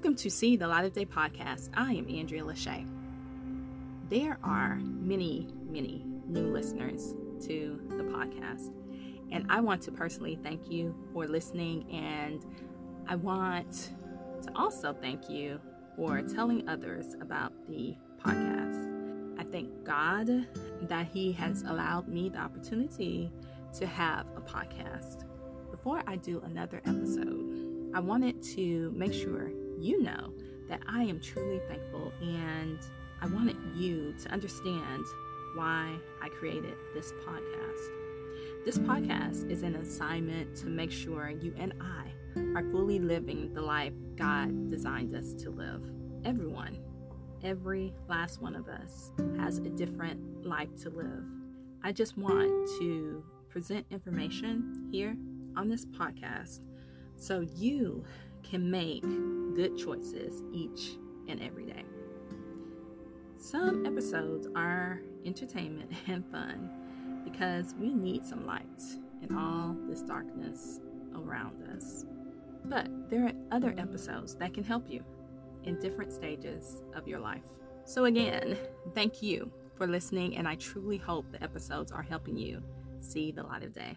Welcome to See the Light of Day podcast. I am Andrea Lachey. There are many, many new listeners to the podcast, and I want to personally thank you for listening, and I want to also thank you for telling others about the podcast. I thank God that He has allowed me the opportunity to have a podcast. Before I do another episode, I wanted to make sure you know that I am truly thankful and I wanted you to understand why I created this podcast. This podcast is an assignment to make sure you and I are fully living the life God designed us to live. Everyone, every last one of us, has a different life to live. I just want to present information here on this podcast so you can make good choices each and every day. Some episodes are entertainment and fun because we need some light in all this darkness around us. But there are other episodes that can help you in different stages of your life. So, again, thank you for listening, and I truly hope the episodes are helping you see the light of day.